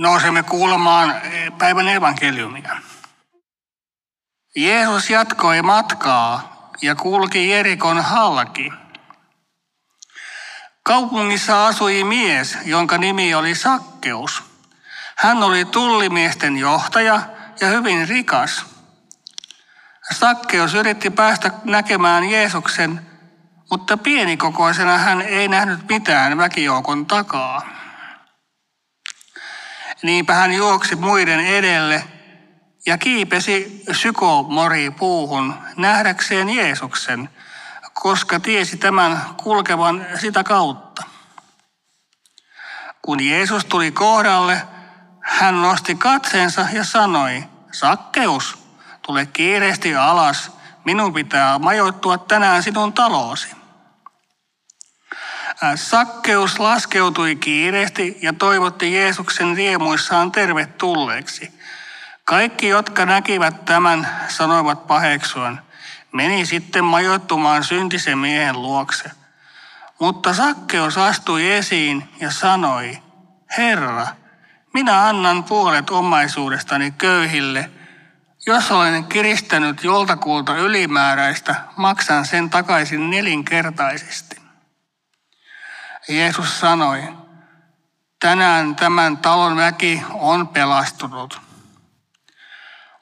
Nousemme kuulemaan eh, päivän evankeliumia. Jeesus jatkoi matkaa ja kulki Jerikon halki. Kaupungissa asui mies, jonka nimi oli Sakkeus. Hän oli tullimiesten johtaja ja hyvin rikas. Sakkeus yritti päästä näkemään Jeesuksen, mutta pienikokoisena hän ei nähnyt mitään väkijoukon takaa. Niinpä hän juoksi muiden edelle ja kiipesi sykomori puuhun nähdäkseen Jeesuksen, koska tiesi tämän kulkevan sitä kautta. Kun Jeesus tuli kohdalle, hän nosti katseensa ja sanoi, Sakkeus, tule kiireesti alas, minun pitää majoittua tänään sinun taloosi. Sakkeus laskeutui kiireesti ja toivotti Jeesuksen riemuissaan tervetulleeksi. Kaikki, jotka näkivät tämän, sanoivat paheksuen, meni sitten majoittumaan syntisen miehen luokse. Mutta Sakkeus astui esiin ja sanoi, Herra, minä annan puolet omaisuudestani köyhille. Jos olen kiristänyt joltakulta ylimääräistä, maksan sen takaisin nelinkertaisesti. Jeesus sanoi, tänään tämän talon väki on pelastunut.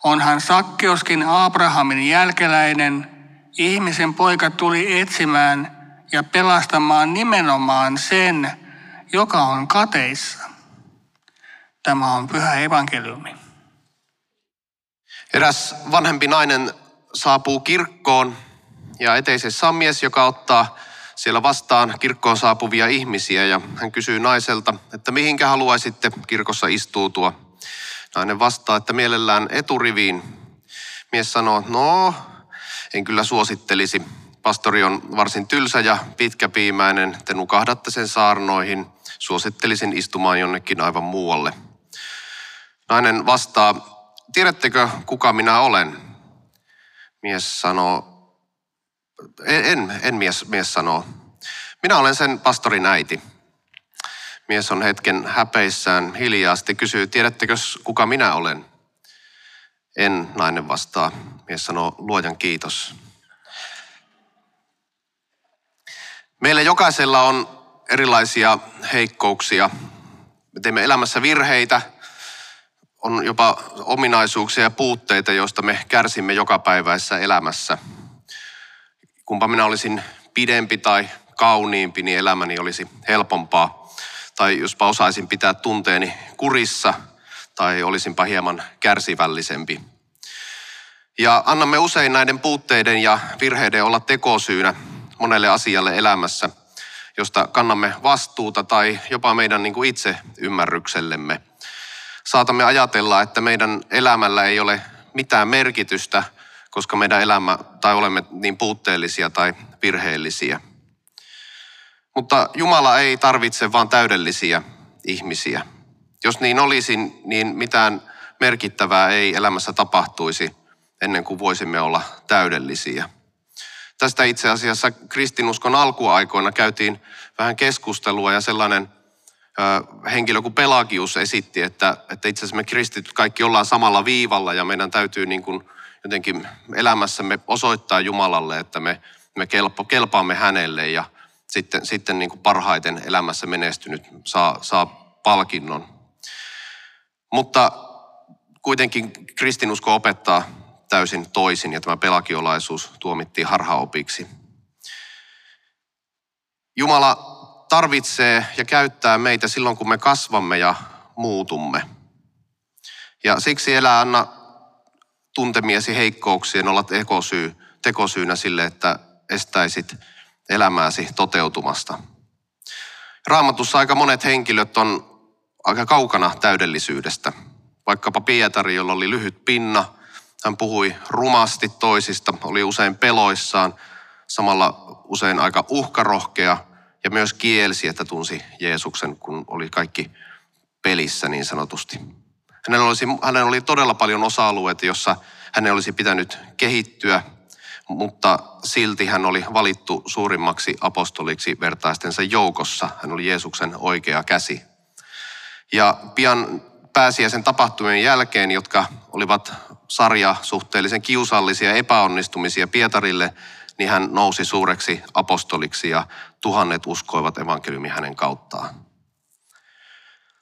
Onhan Sakkeuskin Abrahamin jälkeläinen, ihmisen poika tuli etsimään ja pelastamaan nimenomaan sen, joka on kateissa. Tämä on pyhä evankeliumi. Eräs vanhempi nainen saapuu kirkkoon ja eteisessä on mies, joka ottaa siellä vastaan kirkkoon saapuvia ihmisiä ja hän kysyy naiselta, että mihinkä haluaisitte kirkossa istuutua. Nainen vastaa, että mielellään eturiviin. Mies sanoo, no en kyllä suosittelisi. Pastori on varsin tylsä ja pitkäpiimäinen. Te nukahdatte sen saarnoihin. Suosittelisin istumaan jonnekin aivan muualle. Nainen vastaa, tiedättekö kuka minä olen? Mies sanoo, en, en mies, mies sanoo. Minä olen sen pastorin äiti. Mies on hetken häpeissään hiljaa, sitten kysyy, tiedättekö kuka minä olen? En, nainen vastaa. Mies sanoo, luojan kiitos. Meillä jokaisella on erilaisia heikkouksia. Me teemme elämässä virheitä, on jopa ominaisuuksia ja puutteita, joista me kärsimme jokapäiväisessä elämässä – kumpa minä olisin pidempi tai kauniimpi, niin elämäni olisi helpompaa. Tai jospa osaisin pitää tunteeni kurissa, tai olisinpa hieman kärsivällisempi. Ja annamme usein näiden puutteiden ja virheiden olla tekosyynä monelle asialle elämässä, josta kannamme vastuuta tai jopa meidän niin kuin itse ymmärryksellemme. Saatamme ajatella, että meidän elämällä ei ole mitään merkitystä – koska meidän elämä tai olemme niin puutteellisia tai virheellisiä. Mutta Jumala ei tarvitse vain täydellisiä ihmisiä. Jos niin olisi, niin mitään merkittävää ei elämässä tapahtuisi ennen kuin voisimme olla täydellisiä. Tästä itse asiassa kristinuskon alkuaikoina käytiin vähän keskustelua ja sellainen henkilö kuin Pelagius esitti, että, että itse asiassa me kristityt kaikki ollaan samalla viivalla ja meidän täytyy niin kuin jotenkin elämässämme osoittaa Jumalalle, että me, me kelpo, kelpaamme hänelle ja sitten, sitten niin kuin parhaiten elämässä menestynyt saa, saa palkinnon. Mutta kuitenkin kristinusko opettaa täysin toisin ja tämä pelakiolaisuus tuomittiin harhaopiksi. Jumala tarvitsee ja käyttää meitä silloin, kun me kasvamme ja muutumme. Ja siksi elää Anna tuntemiesi heikkouksien olla tekosyy, tekosyynä sille, että estäisit elämääsi toteutumasta. Raamatussa aika monet henkilöt on aika kaukana täydellisyydestä. Vaikkapa Pietari, jolla oli lyhyt pinna, hän puhui rumasti toisista, oli usein peloissaan, samalla usein aika uhkarohkea ja myös kielsi, että tunsi Jeesuksen, kun oli kaikki pelissä niin sanotusti. Hänellä, olisi, hänellä oli todella paljon osa-alueita, jossa hänen olisi pitänyt kehittyä, mutta silti hän oli valittu suurimmaksi apostoliksi vertaistensa joukossa. Hän oli Jeesuksen oikea käsi. Ja pian pääsiäisen tapahtumien jälkeen, jotka olivat sarja suhteellisen kiusallisia epäonnistumisia Pietarille, niin hän nousi suureksi apostoliksi ja tuhannet uskoivat evankeliumi hänen kauttaan.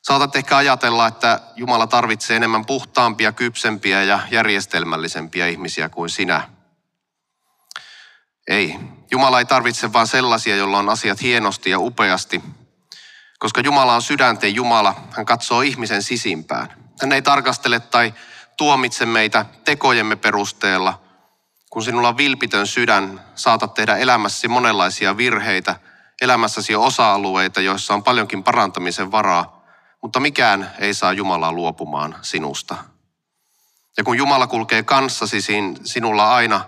Saatat ehkä ajatella, että Jumala tarvitsee enemmän puhtaampia, kypsempiä ja järjestelmällisempiä ihmisiä kuin sinä. Ei. Jumala ei tarvitse vain sellaisia, joilla on asiat hienosti ja upeasti, koska Jumala on sydänten Jumala. Hän katsoo ihmisen sisimpään. Hän ei tarkastele tai tuomitse meitä tekojemme perusteella. Kun sinulla on vilpitön sydän, saatat tehdä elämässäsi monenlaisia virheitä, elämässäsi osa-alueita, joissa on paljonkin parantamisen varaa, mutta mikään ei saa Jumalaa luopumaan sinusta. Ja kun Jumala kulkee kanssasi, sinulla aina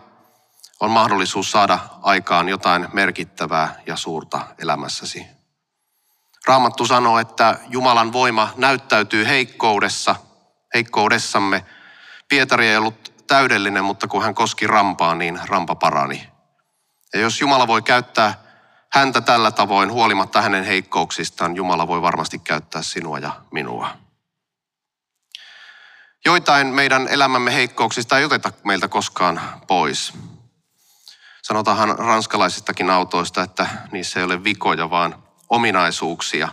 on mahdollisuus saada aikaan jotain merkittävää ja suurta elämässäsi. Raamattu sanoo, että Jumalan voima näyttäytyy heikkoudessa, heikkoudessamme. Pietari ei ollut täydellinen, mutta kun hän koski rampaa, niin rampa parani. Ja jos Jumala voi käyttää häntä tällä tavoin huolimatta hänen heikkouksistaan, Jumala voi varmasti käyttää sinua ja minua. Joitain meidän elämämme heikkouksista ei oteta meiltä koskaan pois. Sanotaan ranskalaisistakin autoista, että niissä ei ole vikoja, vaan ominaisuuksia.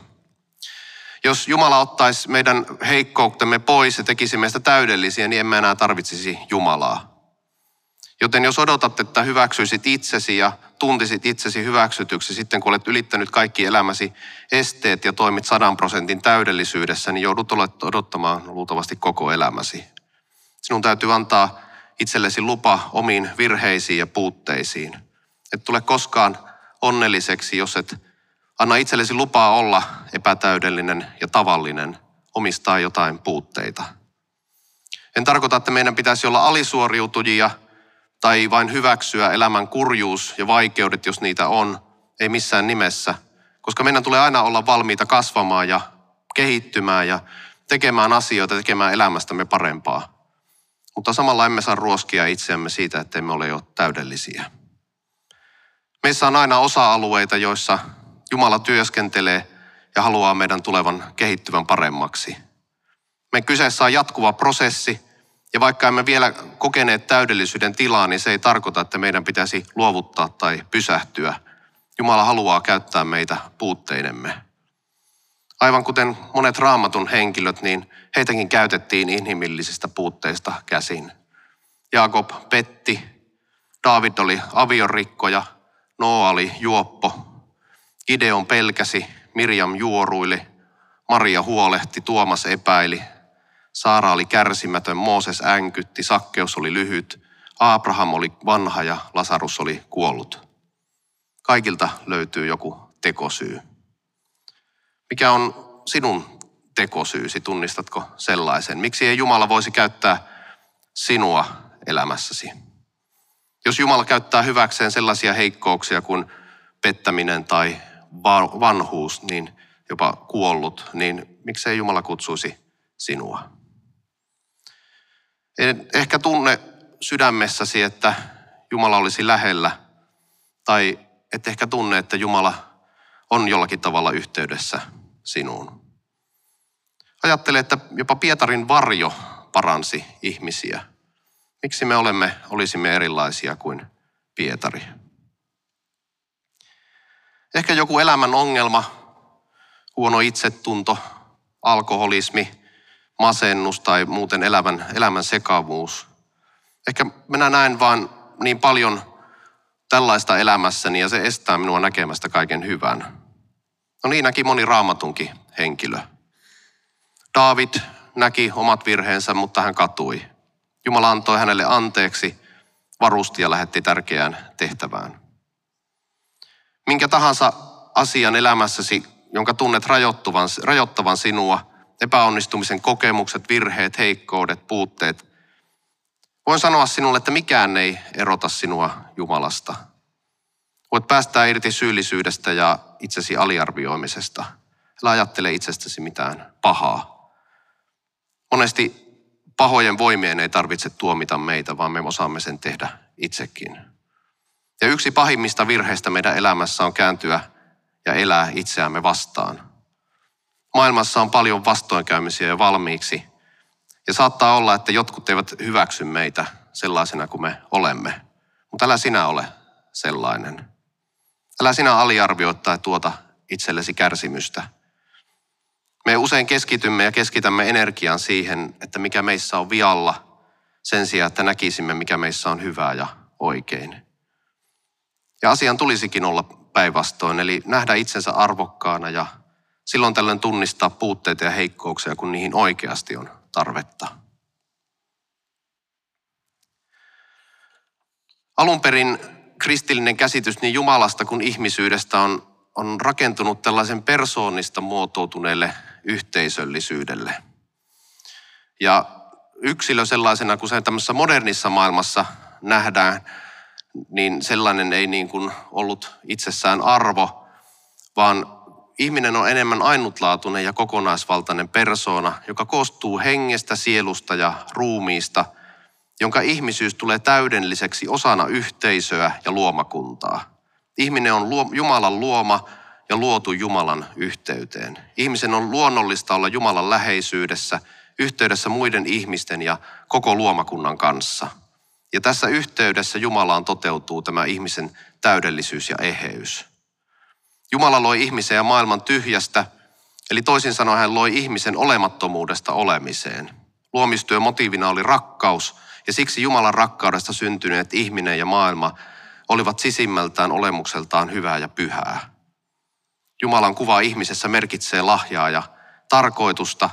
Jos Jumala ottaisi meidän heikkoutemme pois ja tekisi meistä täydellisiä, niin emme enää tarvitsisi Jumalaa. Joten jos odotat, että hyväksyisit itsesi ja tuntisit itsesi hyväksytyksi sitten, kun olet ylittänyt kaikki elämäsi esteet ja toimit sadan prosentin täydellisyydessä, niin joudut odottamaan luultavasti koko elämäsi. Sinun täytyy antaa itsellesi lupa omiin virheisiin ja puutteisiin. Et tule koskaan onnelliseksi, jos et anna itsellesi lupaa olla epätäydellinen ja tavallinen, omistaa jotain puutteita. En tarkoita, että meidän pitäisi olla alisuoriutujia tai vain hyväksyä elämän kurjuus ja vaikeudet, jos niitä on. Ei missään nimessä, koska meidän tulee aina olla valmiita kasvamaan ja kehittymään ja tekemään asioita, tekemään elämästämme parempaa. Mutta samalla emme saa ruoskia itseämme siitä, että emme ole jo täydellisiä. Meissä on aina osa-alueita, joissa Jumala työskentelee ja haluaa meidän tulevan kehittyvän paremmaksi. Me kyseessä on jatkuva prosessi, ja vaikka emme vielä kokeneet täydellisyyden tilaa, niin se ei tarkoita, että meidän pitäisi luovuttaa tai pysähtyä. Jumala haluaa käyttää meitä puutteinemme. Aivan kuten monet raamatun henkilöt, niin heitäkin käytettiin inhimillisistä puutteista käsin. Jaakob petti, David oli aviorikkoja, Noa oli juoppo, Gideon pelkäsi, Mirjam juoruili, Maria huolehti, Tuomas epäili, Saara oli kärsimätön, Mooses änkytti, Sakkeus oli lyhyt, Abraham oli vanha ja Lasarus oli kuollut. Kaikilta löytyy joku tekosyy. Mikä on sinun tekosyysi, tunnistatko sellaisen? Miksi ei Jumala voisi käyttää sinua elämässäsi? Jos Jumala käyttää hyväkseen sellaisia heikkouksia kuin pettäminen tai vanhuus, niin jopa kuollut, niin miksei Jumala kutsuisi sinua? En ehkä tunne sydämessäsi, että Jumala olisi lähellä, tai et ehkä tunne, että Jumala on jollakin tavalla yhteydessä sinuun. Ajattele, että jopa Pietarin varjo paransi ihmisiä. Miksi me olemme, olisimme erilaisia kuin Pietari? Ehkä joku elämän ongelma, huono itsetunto, alkoholismi, masennus tai muuten elämän, elämän sekavuus. Ehkä minä näen vaan niin paljon tällaista elämässäni ja se estää minua näkemästä kaiken hyvän. No niin näki moni raamatunkin henkilö. David näki omat virheensä, mutta hän katui. Jumala antoi hänelle anteeksi, varusti ja lähetti tärkeään tehtävään. Minkä tahansa asian elämässäsi, jonka tunnet rajoittavan, rajoittavan sinua, epäonnistumisen kokemukset, virheet, heikkoudet, puutteet, voin sanoa sinulle, että mikään ei erota sinua Jumalasta. Voit päästää irti syyllisyydestä ja itsesi aliarvioimisesta. Älä ajattele itsestäsi mitään pahaa. Monesti pahojen voimien ei tarvitse tuomita meitä, vaan me osaamme sen tehdä itsekin. Ja yksi pahimmista virheistä meidän elämässä on kääntyä ja elää itseämme vastaan. Maailmassa on paljon vastoinkäymisiä jo valmiiksi, Ja saattaa olla, että jotkut eivät hyväksy meitä sellaisena kuin me olemme. Mutta älä sinä ole sellainen. Älä sinä aliarvioi tai tuota itsellesi kärsimystä. Me usein keskitymme ja keskitämme energian siihen, että mikä meissä on vialla, sen sijaan, että näkisimme, mikä meissä on hyvää ja oikein. Ja asian tulisikin olla päinvastoin, eli nähdä itsensä arvokkaana ja silloin tällöin tunnistaa puutteita ja heikkouksia, kun niihin oikeasti on tarvetta. Alun perin kristillinen käsitys niin Jumalasta kuin ihmisyydestä on, on rakentunut tällaisen persoonista muotoutuneelle yhteisöllisyydelle. Ja yksilö sellaisena kuin se tämmöisessä modernissa maailmassa nähdään, niin sellainen ei niin kuin ollut itsessään arvo, vaan ihminen on enemmän ainutlaatuinen ja kokonaisvaltainen persoona, joka koostuu hengestä, sielusta ja ruumiista, jonka ihmisyys tulee täydelliseksi osana yhteisöä ja luomakuntaa. Ihminen on Jumalan luoma ja luotu Jumalan yhteyteen. Ihmisen on luonnollista olla Jumalan läheisyydessä, yhteydessä muiden ihmisten ja koko luomakunnan kanssa. Ja tässä yhteydessä Jumalaan toteutuu tämä ihmisen täydellisyys ja eheys. Jumala loi ihmisen ja maailman tyhjästä, eli toisin sanoen hän loi ihmisen olemattomuudesta olemiseen. Luomistyön motiivina oli rakkaus, ja siksi Jumalan rakkaudesta syntyneet ihminen ja maailma olivat sisimmältään olemukseltaan hyvää ja pyhää. Jumalan kuva ihmisessä merkitsee lahjaa ja tarkoitusta,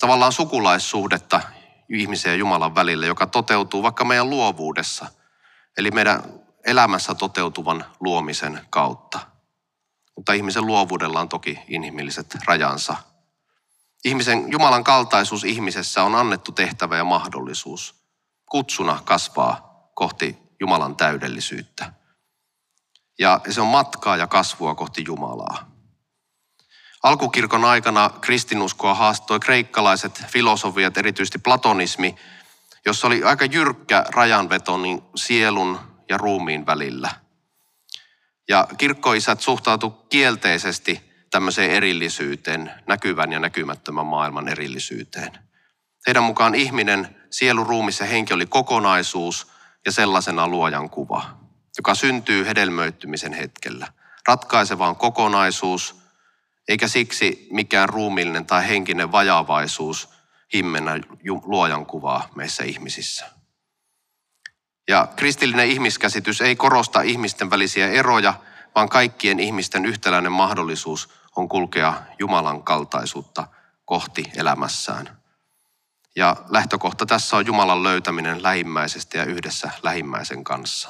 tavallaan sukulaissuhdetta ihmisen ja Jumalan välillä, joka toteutuu vaikka meidän luovuudessa, eli meidän elämässä toteutuvan luomisen kautta. Mutta ihmisen luovuudella on toki inhimilliset rajansa. Ihmisen Jumalan kaltaisuus ihmisessä on annettu tehtävä ja mahdollisuus. Kutsuna kasvaa kohti Jumalan täydellisyyttä. Ja se on matkaa ja kasvua kohti Jumalaa. Alkukirkon aikana kristinuskoa haastoi kreikkalaiset filosofiat, erityisesti platonismi, jossa oli aika jyrkkä rajanveto niin sielun ja ruumiin välillä – ja kirkkoisät suhtautu kielteisesti tämmöiseen erillisyyteen, näkyvän ja näkymättömän maailman erillisyyteen. Heidän mukaan ihminen, sielu, ruumis ja henki oli kokonaisuus ja sellaisena luojan kuva, joka syntyy hedelmöittymisen hetkellä. Ratkaiseva on kokonaisuus, eikä siksi mikään ruumiillinen tai henkinen vajaavaisuus himmennä luojan kuvaa meissä ihmisissä. Ja kristillinen ihmiskäsitys ei korosta ihmisten välisiä eroja, vaan kaikkien ihmisten yhtäläinen mahdollisuus on kulkea Jumalan kaltaisuutta kohti elämässään. Ja lähtökohta tässä on Jumalan löytäminen lähimmäisestä ja yhdessä lähimmäisen kanssa.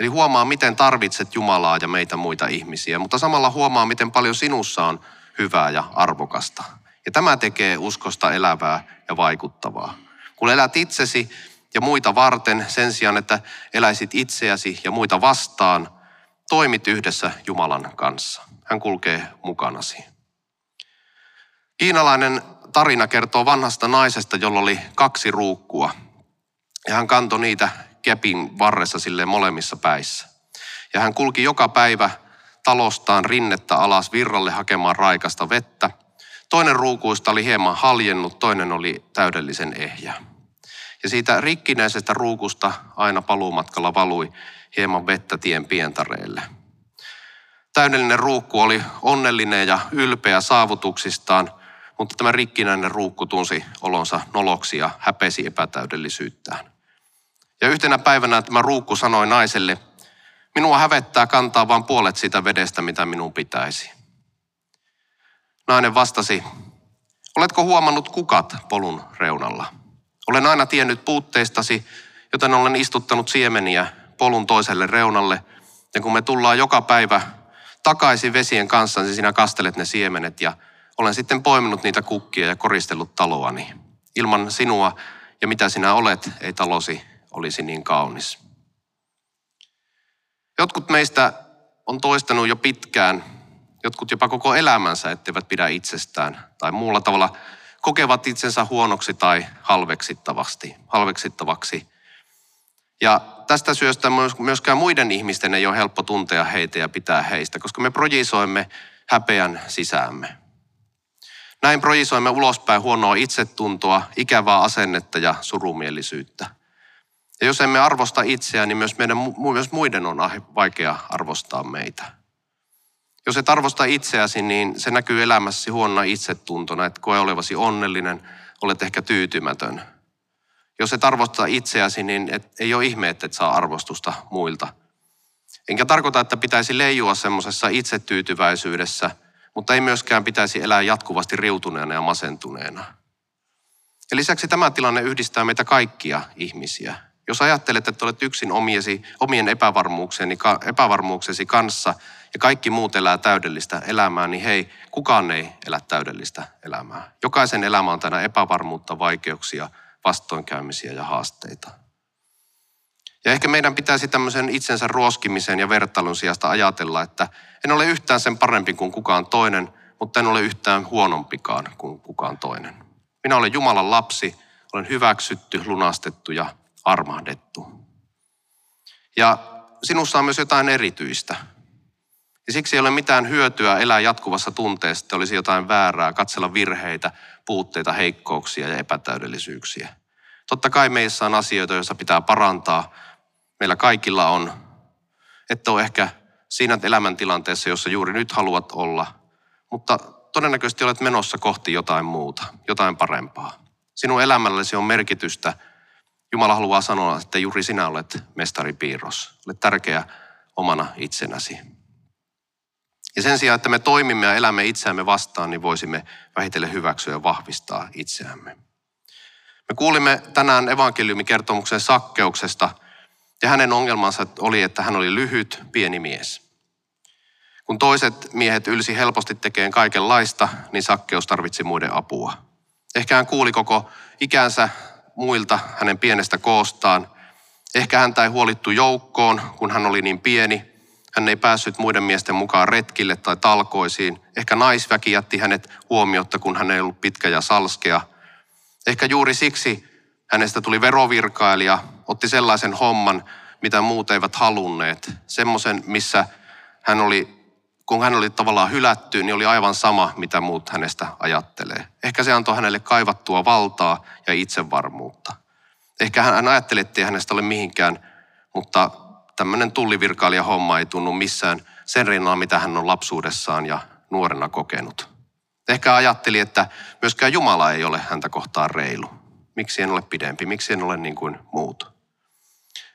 Eli huomaa, miten tarvitset Jumalaa ja meitä muita ihmisiä, mutta samalla huomaa, miten paljon sinussa on hyvää ja arvokasta. Ja tämä tekee uskosta elävää ja vaikuttavaa. Kun elät itsesi ja muita varten sen sijaan, että eläisit itseäsi ja muita vastaan, toimit yhdessä Jumalan kanssa. Hän kulkee mukanasi. Kiinalainen tarina kertoo vanhasta naisesta, jolla oli kaksi ruukkua. Ja hän kantoi niitä kepin varressa sille molemmissa päissä. Ja hän kulki joka päivä talostaan rinnettä alas virralle hakemaan raikasta vettä. Toinen ruukuista oli hieman haljennut, toinen oli täydellisen ehjä. Ja siitä rikkinäisestä ruukusta aina paluumatkalla valui hieman vettä tien pientareelle. Täydellinen ruukku oli onnellinen ja ylpeä saavutuksistaan, mutta tämä rikkinäinen ruukku tunsi olonsa noloksi ja häpesi epätäydellisyyttään. Ja yhtenä päivänä tämä ruukku sanoi naiselle, minua hävettää kantaa vain puolet siitä vedestä, mitä minun pitäisi. Nainen vastasi, oletko huomannut kukat polun reunalla? Olen aina tiennyt puutteistasi, joten olen istuttanut siemeniä polun toiselle reunalle. Ja kun me tullaan joka päivä takaisin vesien kanssa, niin sinä kastelet ne siemenet ja olen sitten poiminut niitä kukkia ja koristellut taloani. Ilman sinua ja mitä sinä olet, ei talosi olisi niin kaunis. Jotkut meistä on toistanut jo pitkään, jotkut jopa koko elämänsä, etteivät pidä itsestään tai muulla tavalla kokevat itsensä huonoksi tai halveksittavasti, halveksittavaksi. Ja tästä syöstä myöskään muiden ihmisten ei ole helppo tuntea heitä ja pitää heistä, koska me projisoimme häpeän sisäämme. Näin projisoimme ulospäin huonoa itsetuntoa, ikävää asennetta ja surumielisyyttä. Ja jos emme arvosta itseään, niin myös, meidän, myös muiden on vaikea arvostaa meitä. Jos et arvosta itseäsi, niin se näkyy elämässäsi huonona itsetuntona, että koe olevasi onnellinen, olet ehkä tyytymätön. Jos et arvosta itseäsi, niin et, ei ole ihme, että et saa arvostusta muilta. Enkä tarkoita, että pitäisi leijua semmoisessa itsetyytyväisyydessä, mutta ei myöskään pitäisi elää jatkuvasti riutuneena ja masentuneena. Ja lisäksi tämä tilanne yhdistää meitä kaikkia ihmisiä. Jos ajattelet, että olet yksin omiesi, omien epävarmuuksesi kanssa ja kaikki muut elää täydellistä elämää, niin hei, kukaan ei elä täydellistä elämää. Jokaisen elämä on tänä epävarmuutta, vaikeuksia, vastoinkäymisiä ja haasteita. Ja ehkä meidän pitäisi tämmöisen itsensä ruoskimisen ja vertailun sijasta ajatella, että en ole yhtään sen parempi kuin kukaan toinen, mutta en ole yhtään huonompikaan kuin kukaan toinen. Minä olen Jumalan lapsi, olen hyväksytty, lunastettu ja armahdettu. Ja sinussa on myös jotain erityistä. Ja siksi ei ole mitään hyötyä elää jatkuvassa tunteessa, että olisi jotain väärää, katsella virheitä, puutteita, heikkouksia ja epätäydellisyyksiä. Totta kai meissä on asioita, joissa pitää parantaa. Meillä kaikilla on. Että on ehkä siinä elämäntilanteessa, jossa juuri nyt haluat olla, mutta todennäköisesti olet menossa kohti jotain muuta, jotain parempaa. Sinun elämälläsi on merkitystä. Jumala haluaa sanoa, että juuri sinä olet mestari piirros. Olet tärkeä omana itsenäsi. Ja sen sijaan, että me toimimme ja elämme itseämme vastaan, niin voisimme vähitellen hyväksyä ja vahvistaa itseämme. Me kuulimme tänään evankeliumikertomuksen sakkeuksesta, ja hänen ongelmansa oli, että hän oli lyhyt, pieni mies. Kun toiset miehet ylsi helposti tekemään kaikenlaista, niin sakkeus tarvitsi muiden apua. Ehkä hän kuuli koko ikänsä muilta hänen pienestä koostaan. Ehkä häntä ei huolittu joukkoon, kun hän oli niin pieni, hän ei päässyt muiden miesten mukaan retkille tai talkoisiin. Ehkä naisväki jätti hänet huomiotta, kun hän ei ollut pitkä ja salskea. Ehkä juuri siksi hänestä tuli verovirkailija, otti sellaisen homman, mitä muut eivät halunneet. Semmoisen, missä hän oli, kun hän oli tavallaan hylätty, niin oli aivan sama, mitä muut hänestä ajattelee. Ehkä se antoi hänelle kaivattua valtaa ja itsevarmuutta. Ehkä hän ajatteli, että hänestä ole mihinkään, mutta tämmöinen tullivirkailija homma ei tunnu missään sen rinnalla, mitä hän on lapsuudessaan ja nuorena kokenut. Ehkä ajatteli, että myöskään Jumala ei ole häntä kohtaan reilu. Miksi en ole pidempi? Miksi en ole niin kuin muut?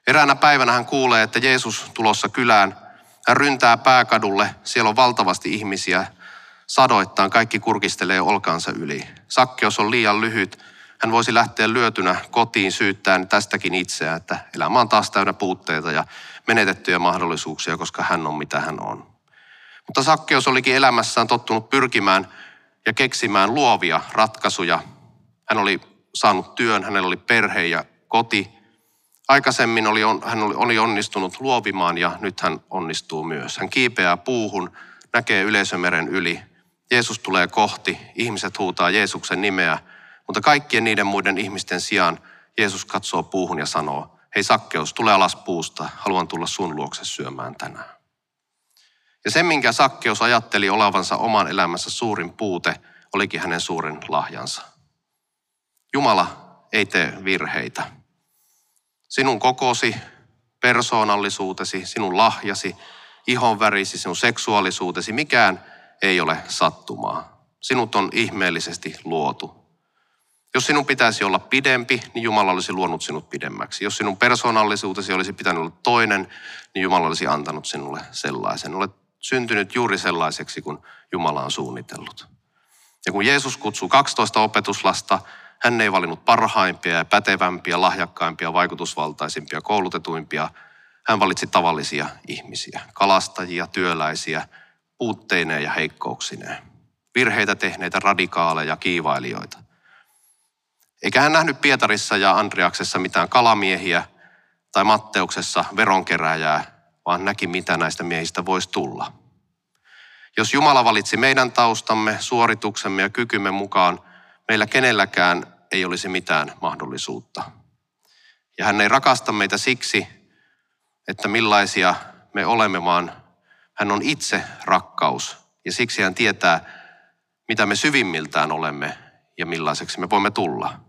Eräänä päivänä hän kuulee, että Jeesus tulossa kylään. Hän ryntää pääkadulle. Siellä on valtavasti ihmisiä. Sadoittain kaikki kurkistelee olkansa yli. Sakkeus on liian lyhyt hän voisi lähteä lyötynä kotiin syyttäen tästäkin itseään, että elämä on taas täynnä puutteita ja menetettyjä mahdollisuuksia, koska hän on mitä hän on. Mutta Sakkeus olikin elämässään tottunut pyrkimään ja keksimään luovia ratkaisuja. Hän oli saanut työn, hänellä oli perhe ja koti. Aikaisemmin oli, hän oli onnistunut luovimaan ja nyt hän onnistuu myös. Hän kiipeää puuhun, näkee yleisömeren yli. Jeesus tulee kohti, ihmiset huutaa Jeesuksen nimeä – mutta kaikkien niiden muiden ihmisten sijaan Jeesus katsoo puuhun ja sanoo, hei Sakkeus, tule alas puusta, haluan tulla sun luokse syömään tänään. Ja se, minkä Sakkeus ajatteli olevansa oman elämänsä suurin puute, olikin hänen suurin lahjansa. Jumala ei tee virheitä. Sinun kokosi, persoonallisuutesi, sinun lahjasi, ihonvärisi, sinun seksuaalisuutesi, mikään ei ole sattumaa. Sinut on ihmeellisesti luotu. Jos sinun pitäisi olla pidempi, niin Jumala olisi luonut sinut pidemmäksi. Jos sinun persoonallisuutesi olisi pitänyt olla toinen, niin Jumala olisi antanut sinulle sellaisen. Olet syntynyt juuri sellaiseksi, kun Jumala on suunnitellut. Ja kun Jeesus kutsuu 12 opetuslasta, hän ei valinnut parhaimpia ja pätevämpiä, lahjakkaimpia, vaikutusvaltaisimpia, koulutetuimpia. Hän valitsi tavallisia ihmisiä, kalastajia, työläisiä, puutteineen ja heikkouksineen. Virheitä tehneitä radikaaleja, kiivailijoita. Eikä hän nähnyt Pietarissa ja Andriaksessa mitään kalamiehiä tai Matteuksessa veronkeräjää, vaan näki, mitä näistä miehistä voisi tulla. Jos Jumala valitsi meidän taustamme, suorituksemme ja kykymme mukaan, meillä kenelläkään ei olisi mitään mahdollisuutta. Ja hän ei rakasta meitä siksi, että millaisia me olemme, vaan hän on itse rakkaus. Ja siksi hän tietää, mitä me syvimmiltään olemme ja millaiseksi me voimme tulla.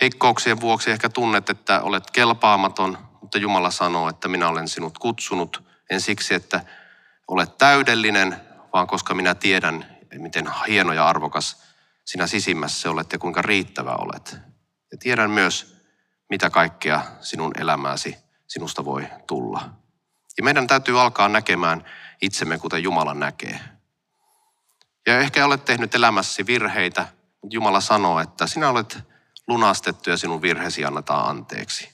Heikkouksien vuoksi ehkä tunnet, että olet kelpaamaton, mutta Jumala sanoo, että minä olen sinut kutsunut, en siksi, että olet täydellinen, vaan koska minä tiedän, miten hieno ja arvokas sinä sisimmässä olet ja kuinka riittävä olet. Ja tiedän myös, mitä kaikkea sinun elämääsi sinusta voi tulla. Ja meidän täytyy alkaa näkemään itsemme, kuten Jumala näkee. Ja ehkä olet tehnyt elämässäsi virheitä, mutta Jumala sanoo, että sinä olet lunastettu ja sinun virheesi annetaan anteeksi.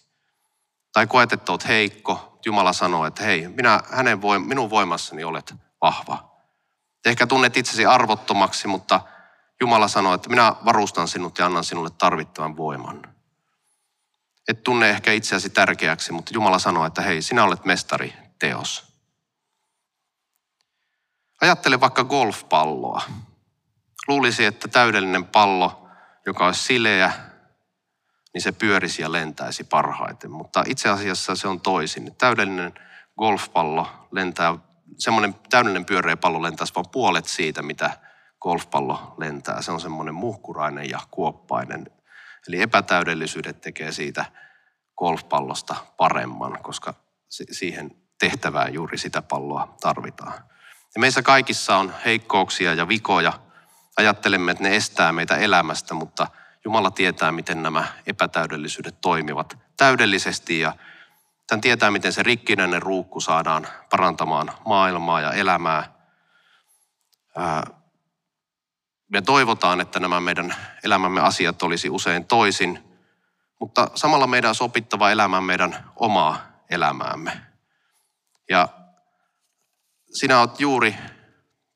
Tai koet, että olet heikko, Jumala sanoo, että hei, minä, hänen voim, minun voimassani olet vahva. Ehkä tunnet itsesi arvottomaksi, mutta Jumala sanoo, että minä varustan sinut ja annan sinulle tarvittavan voiman. Et tunne ehkä itseäsi tärkeäksi, mutta Jumala sanoo, että hei, sinä olet mestari teos. Ajattele vaikka golfpalloa. Luulisi, että täydellinen pallo, joka olisi sileä, niin se pyörisi ja lentäisi parhaiten. Mutta itse asiassa se on toisin. Täydellinen golfpallo lentää, semmoinen täydellinen pyöreä pallo lentäisi vain puolet siitä, mitä golfpallo lentää. Se on semmoinen muhkurainen ja kuoppainen. Eli epätäydellisyydet tekee siitä golfpallosta paremman, koska siihen tehtävään juuri sitä palloa tarvitaan. Ja meissä kaikissa on heikkouksia ja vikoja. Ajattelemme, että ne estää meitä elämästä, mutta Jumala tietää, miten nämä epätäydellisyydet toimivat täydellisesti ja hän tietää, miten se rikkinäinen ruukku saadaan parantamaan maailmaa ja elämää. Me toivotaan, että nämä meidän elämämme asiat olisi usein toisin, mutta samalla meidän on sopittava elämään meidän omaa elämäämme. Ja sinä olet juuri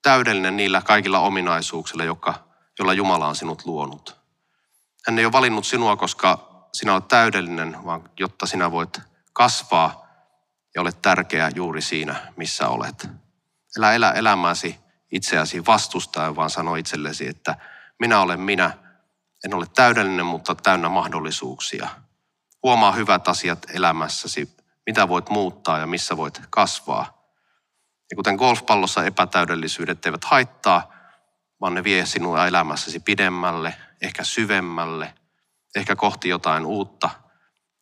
täydellinen niillä kaikilla ominaisuuksilla, joka, jolla Jumala on sinut luonut. Hän ei ole valinnut sinua, koska sinä olet täydellinen, vaan jotta sinä voit kasvaa ja olet tärkeä juuri siinä, missä olet. Elä elä elämäsi itseäsi vastustaen, vaan sano itsellesi, että minä olen minä. En ole täydellinen, mutta täynnä mahdollisuuksia. Huomaa hyvät asiat elämässäsi, mitä voit muuttaa ja missä voit kasvaa. Ja kuten golfpallossa epätäydellisyydet eivät haittaa, vaan ne vie sinua elämässäsi pidemmälle, ehkä syvemmälle, ehkä kohti jotain uutta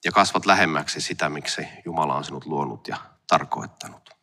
ja kasvat lähemmäksi sitä, miksi Jumala on sinut luonut ja tarkoittanut.